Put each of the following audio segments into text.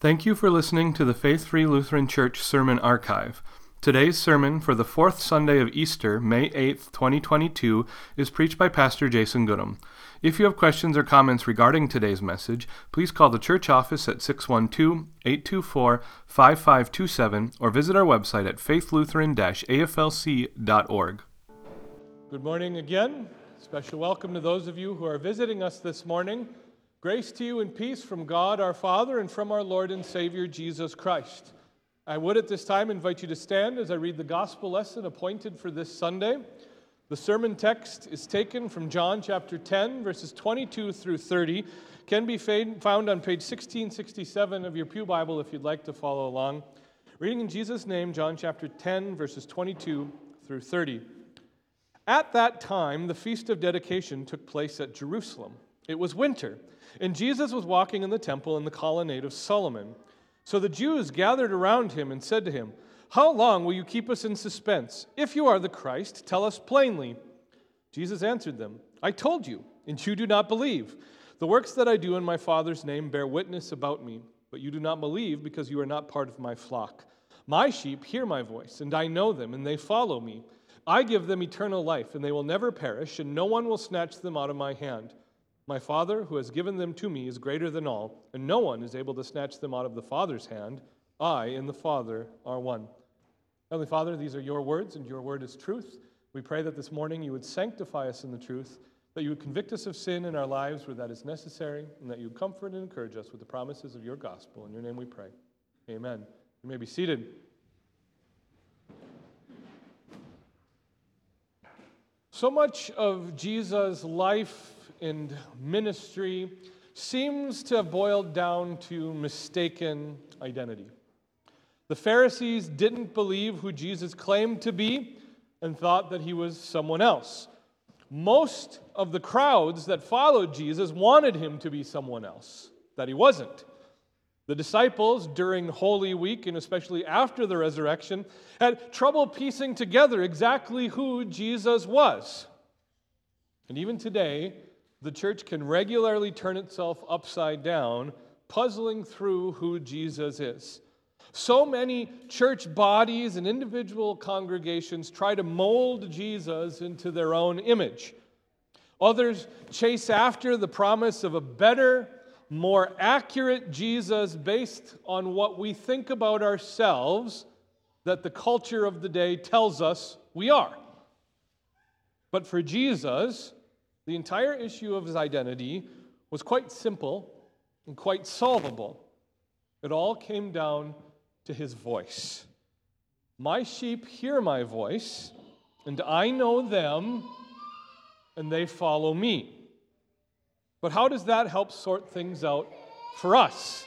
Thank you for listening to the Faith Free Lutheran Church Sermon Archive. Today's sermon for the fourth Sunday of Easter, May 8th, 2022, is preached by Pastor Jason Goodham. If you have questions or comments regarding today's message, please call the church office at 612 824 5527 or visit our website at faithlutheran aflc.org. Good morning again. Special welcome to those of you who are visiting us this morning. Grace to you and peace from God our Father and from our Lord and Savior Jesus Christ. I would at this time invite you to stand as I read the gospel lesson appointed for this Sunday. The sermon text is taken from John chapter 10, verses 22 through 30. Can be found on page 1667 of your Pew Bible if you'd like to follow along. Reading in Jesus' name, John chapter 10, verses 22 through 30. At that time, the feast of dedication took place at Jerusalem. It was winter, and Jesus was walking in the temple in the colonnade of Solomon. So the Jews gathered around him and said to him, How long will you keep us in suspense? If you are the Christ, tell us plainly. Jesus answered them, I told you, and you do not believe. The works that I do in my Father's name bear witness about me, but you do not believe because you are not part of my flock. My sheep hear my voice, and I know them, and they follow me. I give them eternal life, and they will never perish, and no one will snatch them out of my hand. My Father, who has given them to me, is greater than all, and no one is able to snatch them out of the Father's hand. I and the Father are one. Heavenly Father, these are your words, and your word is truth. We pray that this morning you would sanctify us in the truth, that you would convict us of sin in our lives where that is necessary, and that you would comfort and encourage us with the promises of your gospel. In your name we pray. Amen. You may be seated. So much of Jesus' life and ministry seems to have boiled down to mistaken identity. The Pharisees didn't believe who Jesus claimed to be and thought that he was someone else. Most of the crowds that followed Jesus wanted him to be someone else, that he wasn't. The disciples, during Holy Week and especially after the resurrection, had trouble piecing together exactly who Jesus was. And even today, the church can regularly turn itself upside down, puzzling through who Jesus is. So many church bodies and individual congregations try to mold Jesus into their own image. Others chase after the promise of a better, more accurate Jesus based on what we think about ourselves that the culture of the day tells us we are. But for Jesus, the entire issue of his identity was quite simple and quite solvable. It all came down to his voice. My sheep hear my voice, and I know them, and they follow me. But how does that help sort things out for us?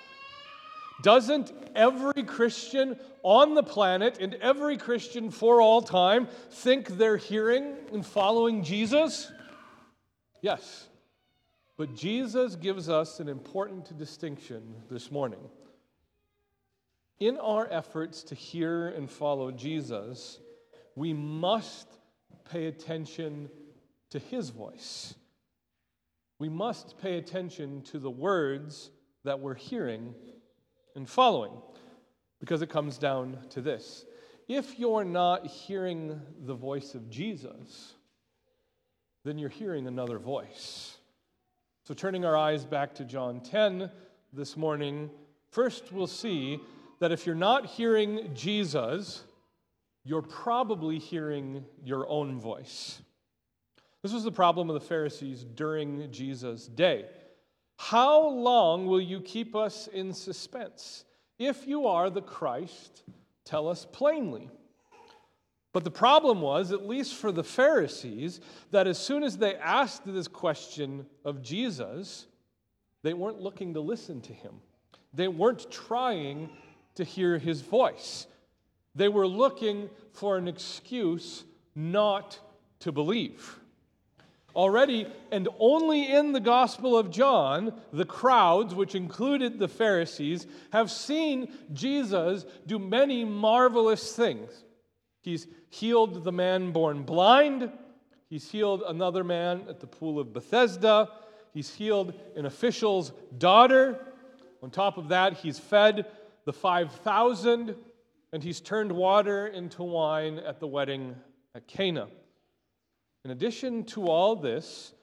Doesn't every Christian on the planet and every Christian for all time think they're hearing and following Jesus? Yes. But Jesus gives us an important distinction this morning. In our efforts to hear and follow Jesus, we must pay attention to his voice. We must pay attention to the words that we're hearing and following, because it comes down to this. If you're not hearing the voice of Jesus, then you're hearing another voice. So, turning our eyes back to John 10 this morning, first we'll see that if you're not hearing Jesus, you're probably hearing your own voice. This was the problem of the Pharisees during Jesus' day. How long will you keep us in suspense? If you are the Christ, tell us plainly. But the problem was, at least for the Pharisees, that as soon as they asked this question of Jesus, they weren't looking to listen to him. They weren't trying to hear his voice. They were looking for an excuse not to believe. Already, and only in the Gospel of John, the crowds, which included the Pharisees, have seen Jesus do many marvelous things. He's healed the man born blind. He's healed another man at the pool of Bethesda. He's healed an official's daughter. On top of that, he's fed the 5,000 and he's turned water into wine at the wedding at Cana. In addition to all this,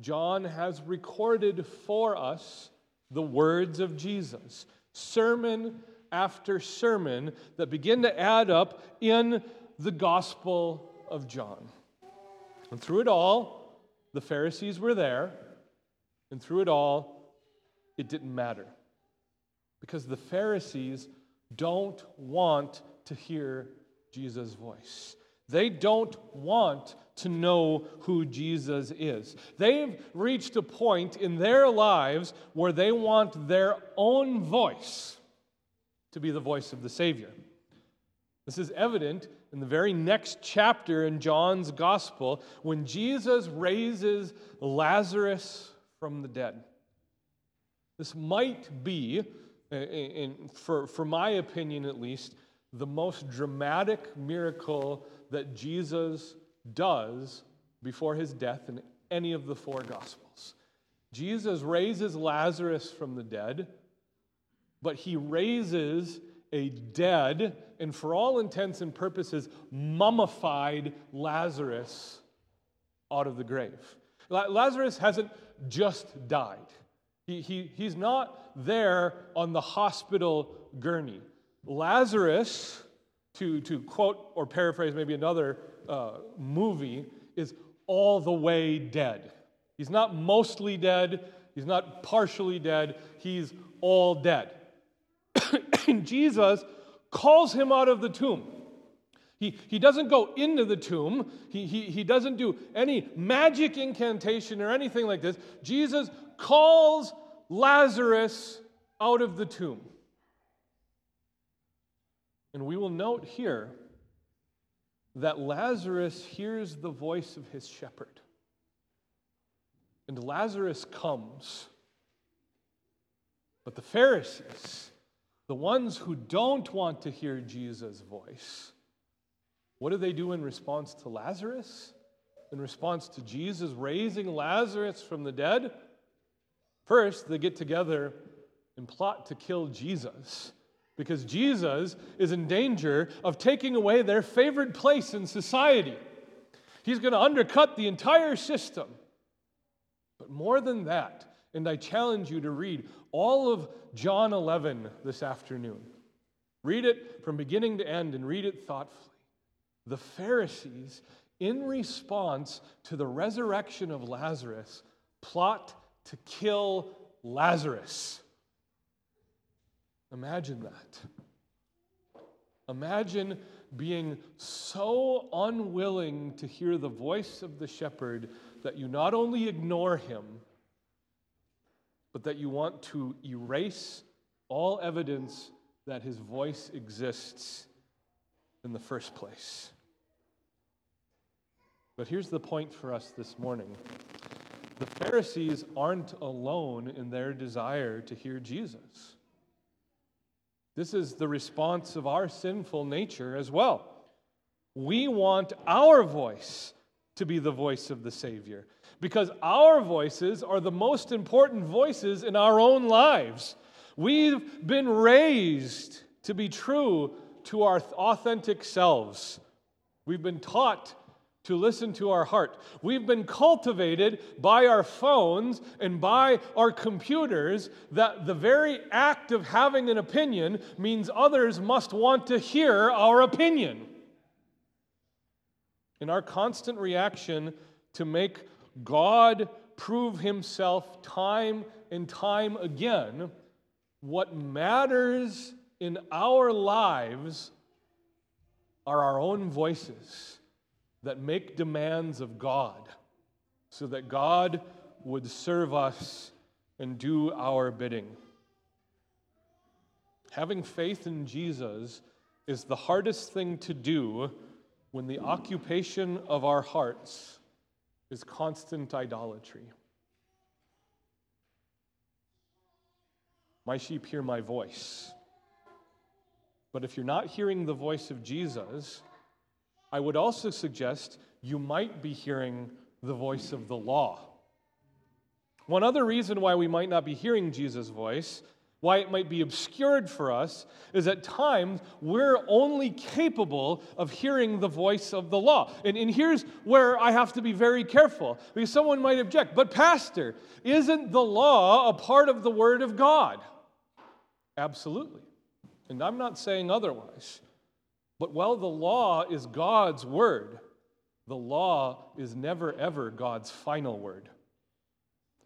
John has recorded for us the words of Jesus, sermon after sermon that begin to add up in the Gospel of John. And through it all, the Pharisees were there, and through it all, it didn't matter. Because the Pharisees don't want to hear Jesus' voice. They don't want to know who Jesus is. They've reached a point in their lives where they want their own voice to be the voice of the Savior. This is evident in the very next chapter in John's Gospel when Jesus raises Lazarus from the dead. This might be, uh, uh, in, for, for my opinion at least, the most dramatic miracle that Jesus does before his death in any of the four Gospels. Jesus raises Lazarus from the dead, but he raises a dead and, for all intents and purposes, mummified Lazarus out of the grave. Lazarus hasn't just died, he, he, he's not there on the hospital gurney. Lazarus, to, to quote or paraphrase maybe another uh, movie, is all the way dead. He's not mostly dead, he's not partially dead, he's all dead. And Jesus calls him out of the tomb. He, he doesn't go into the tomb. He, he, he doesn't do any magic incantation or anything like this. Jesus calls Lazarus out of the tomb. And we will note here that Lazarus hears the voice of his shepherd. And Lazarus comes. But the Pharisees, the ones who don't want to hear Jesus' voice, what do they do in response to Lazarus? In response to Jesus raising Lazarus from the dead? First, they get together and plot to kill Jesus because Jesus is in danger of taking away their favored place in society. He's going to undercut the entire system. But more than that, and I challenge you to read all of John 11 this afternoon. Read it from beginning to end and read it thoughtfully. The Pharisees, in response to the resurrection of Lazarus, plot to kill Lazarus. Imagine that. Imagine being so unwilling to hear the voice of the shepherd that you not only ignore him, but that you want to erase all evidence that his voice exists in the first place. But here's the point for us this morning the Pharisees aren't alone in their desire to hear Jesus. This is the response of our sinful nature as well. We want our voice to be the voice of the Savior because our voices are the most important voices in our own lives. We've been raised to be true to our authentic selves. We've been taught to listen to our heart. We've been cultivated by our phones and by our computers that the very act of having an opinion means others must want to hear our opinion. In our constant reaction to make God prove himself time and time again, what matters in our lives are our own voices that make demands of God so that God would serve us and do our bidding. Having faith in Jesus is the hardest thing to do when the occupation of our hearts is constant idolatry. My sheep hear my voice. But if you're not hearing the voice of Jesus, I would also suggest you might be hearing the voice of the law. One other reason why we might not be hearing Jesus' voice why it might be obscured for us is at times we're only capable of hearing the voice of the law. And, and here's where I have to be very careful because someone might object, but, Pastor, isn't the law a part of the Word of God? Absolutely. And I'm not saying otherwise. But while the law is God's Word, the law is never, ever God's final word.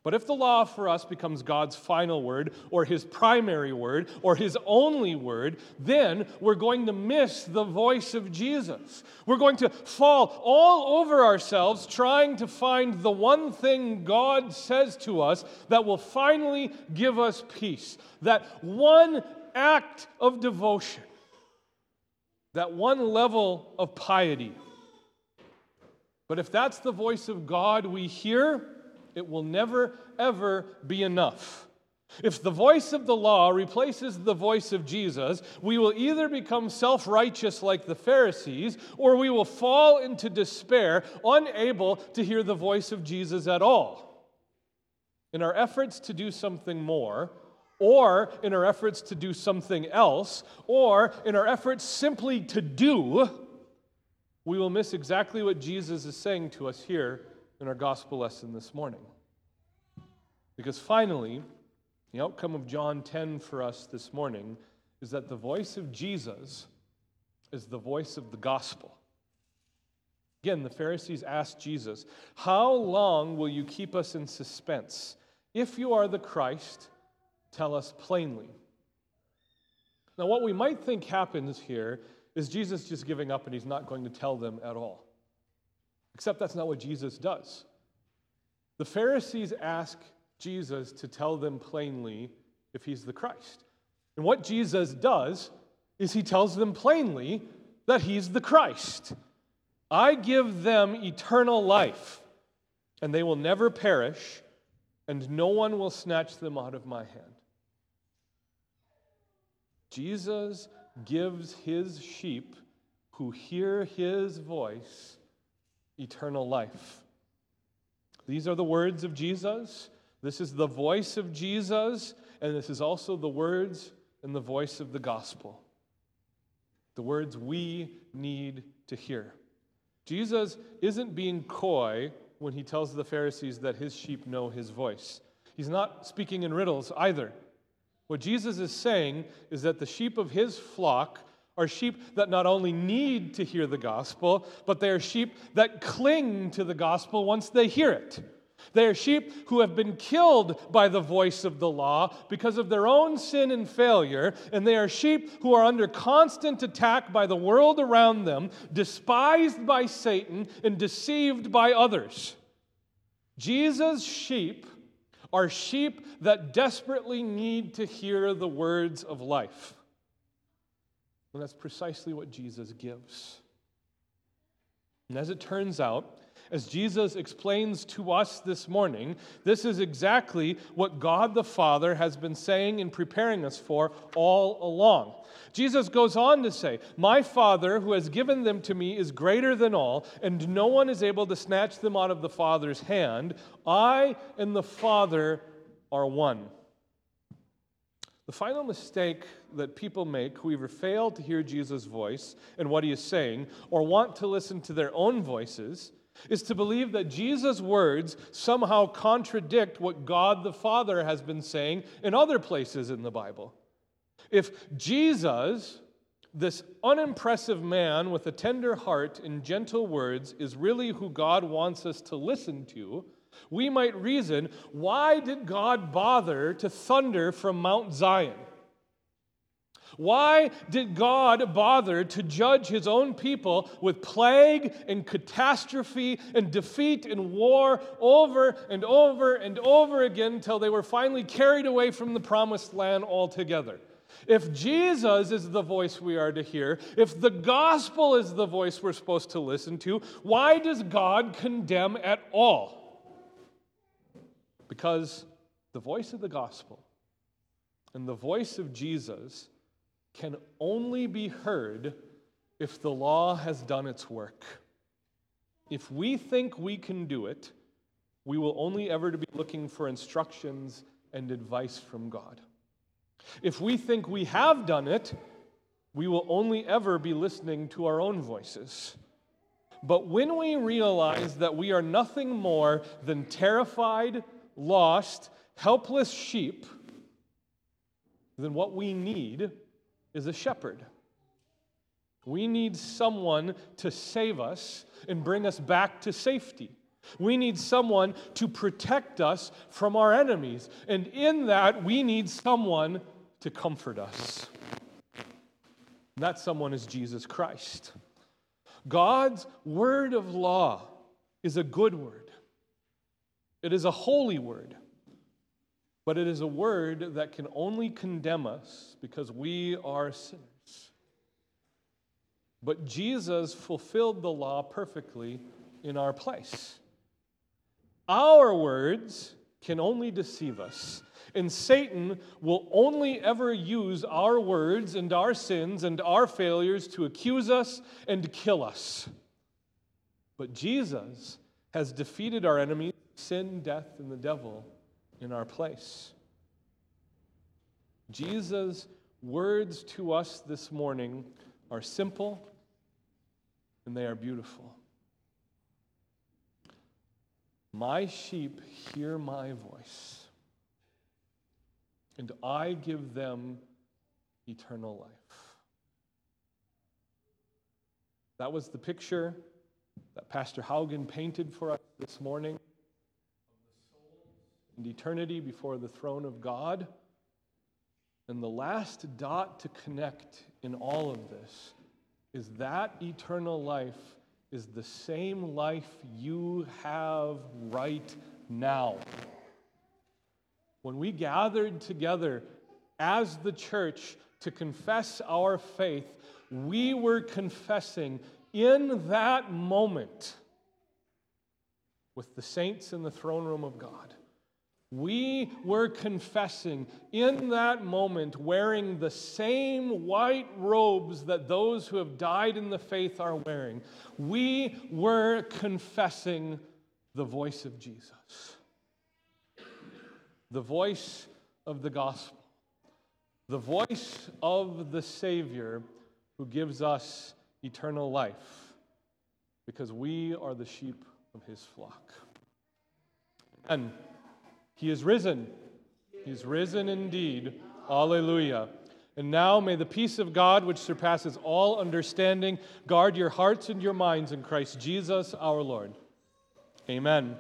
But if the law for us becomes God's final word, or his primary word, or his only word, then we're going to miss the voice of Jesus. We're going to fall all over ourselves trying to find the one thing God says to us that will finally give us peace. That one act of devotion, that one level of piety. But if that's the voice of God we hear, it will never, ever be enough. If the voice of the law replaces the voice of Jesus, we will either become self righteous like the Pharisees, or we will fall into despair, unable to hear the voice of Jesus at all. In our efforts to do something more, or in our efforts to do something else, or in our efforts simply to do, we will miss exactly what Jesus is saying to us here in our gospel lesson this morning. Because finally, the outcome of John 10 for us this morning is that the voice of Jesus is the voice of the gospel. Again, the Pharisees asked Jesus, How long will you keep us in suspense? If you are the Christ, tell us plainly. Now, what we might think happens here is Jesus just giving up and he's not going to tell them at all. Except that's not what Jesus does. The Pharisees ask Jesus to tell them plainly if he's the Christ. And what Jesus does is he tells them plainly that he's the Christ. I give them eternal life, and they will never perish, and no one will snatch them out of my hand. Jesus gives his sheep who hear his voice eternal life. These are the words of Jesus. This is the voice of Jesus, and this is also the words and the voice of the gospel. The words we need to hear. Jesus isn't being coy when he tells the Pharisees that his sheep know his voice. He's not speaking in riddles either. What Jesus is saying is that the sheep of his flock are sheep that not only need to hear the gospel, but they are sheep that cling to the gospel once they hear it. They are sheep who have been killed by the voice of the law because of their own sin and failure, and they are sheep who are under constant attack by the world around them, despised by Satan, and deceived by others. Jesus' sheep are sheep that desperately need to hear the words of life. And that's precisely what Jesus gives. And as it turns out, as Jesus explains to us this morning, this is exactly what God the Father has been saying and preparing us for all along. Jesus goes on to say, My Father, who has given them to me, is greater than all, and no one is able to snatch them out of the Father's hand. I and the Father are one. The final mistake that people make who either fail to hear Jesus' voice and what he is saying or want to listen to their own voices is to believe that Jesus' words somehow contradict what God the Father has been saying in other places in the Bible. If Jesus, this unimpressive man with a tender heart and gentle words, is really who God wants us to listen to, we might reason why did God bother to thunder from Mount Zion? Why did God bother to judge his own people with plague and catastrophe and defeat and war over and over and over again until they were finally carried away from the promised land altogether? If Jesus is the voice we are to hear, if the gospel is the voice we're supposed to listen to, why does God condemn at all? Because the voice of the gospel and the voice of Jesus can only be heard if the law has done its work. If we think we can do it, we will only ever be looking for instructions and advice from God. If we think we have done it, we will only ever be listening to our own voices. But when we realize that we are nothing more than terrified, lost, helpless sheep, then what we need is a shepherd. We need someone to save us and bring us back to safety. We need someone to protect us from our enemies. And in that, we need someone to comfort us. And that someone is Jesus Christ. God's word of law is a good word, it is a holy word, but it is a word that can only condemn us because we are sinners. But Jesus fulfilled the law perfectly in our place. Our words can only deceive us. And Satan will only ever use our words and our sins and our failures to accuse us and kill us. But Jesus has defeated our enemies, sin, death, and the devil in our place. Jesus' words to us this morning are simple and they are beautiful. My sheep hear my voice and I give them eternal life. That was the picture that Pastor Haugen painted for us this morning and eternity before the throne of God. And the last dot to connect in all of this is that eternal life is the same life you have right now. When we gathered together as the church to confess our faith, we were confessing in that moment with the saints in the throne room of God. We were confessing in that moment, wearing the same white robes that those who have died in the faith are wearing. We were confessing the voice of Jesus the voice of the gospel, the voice of the Savior who gives us eternal life, because we are the sheep of his flock. And he is risen. He is risen indeed. Alleluia. And now may the peace of God, which surpasses all understanding, guard your hearts and your minds in Christ Jesus our Lord. Amen.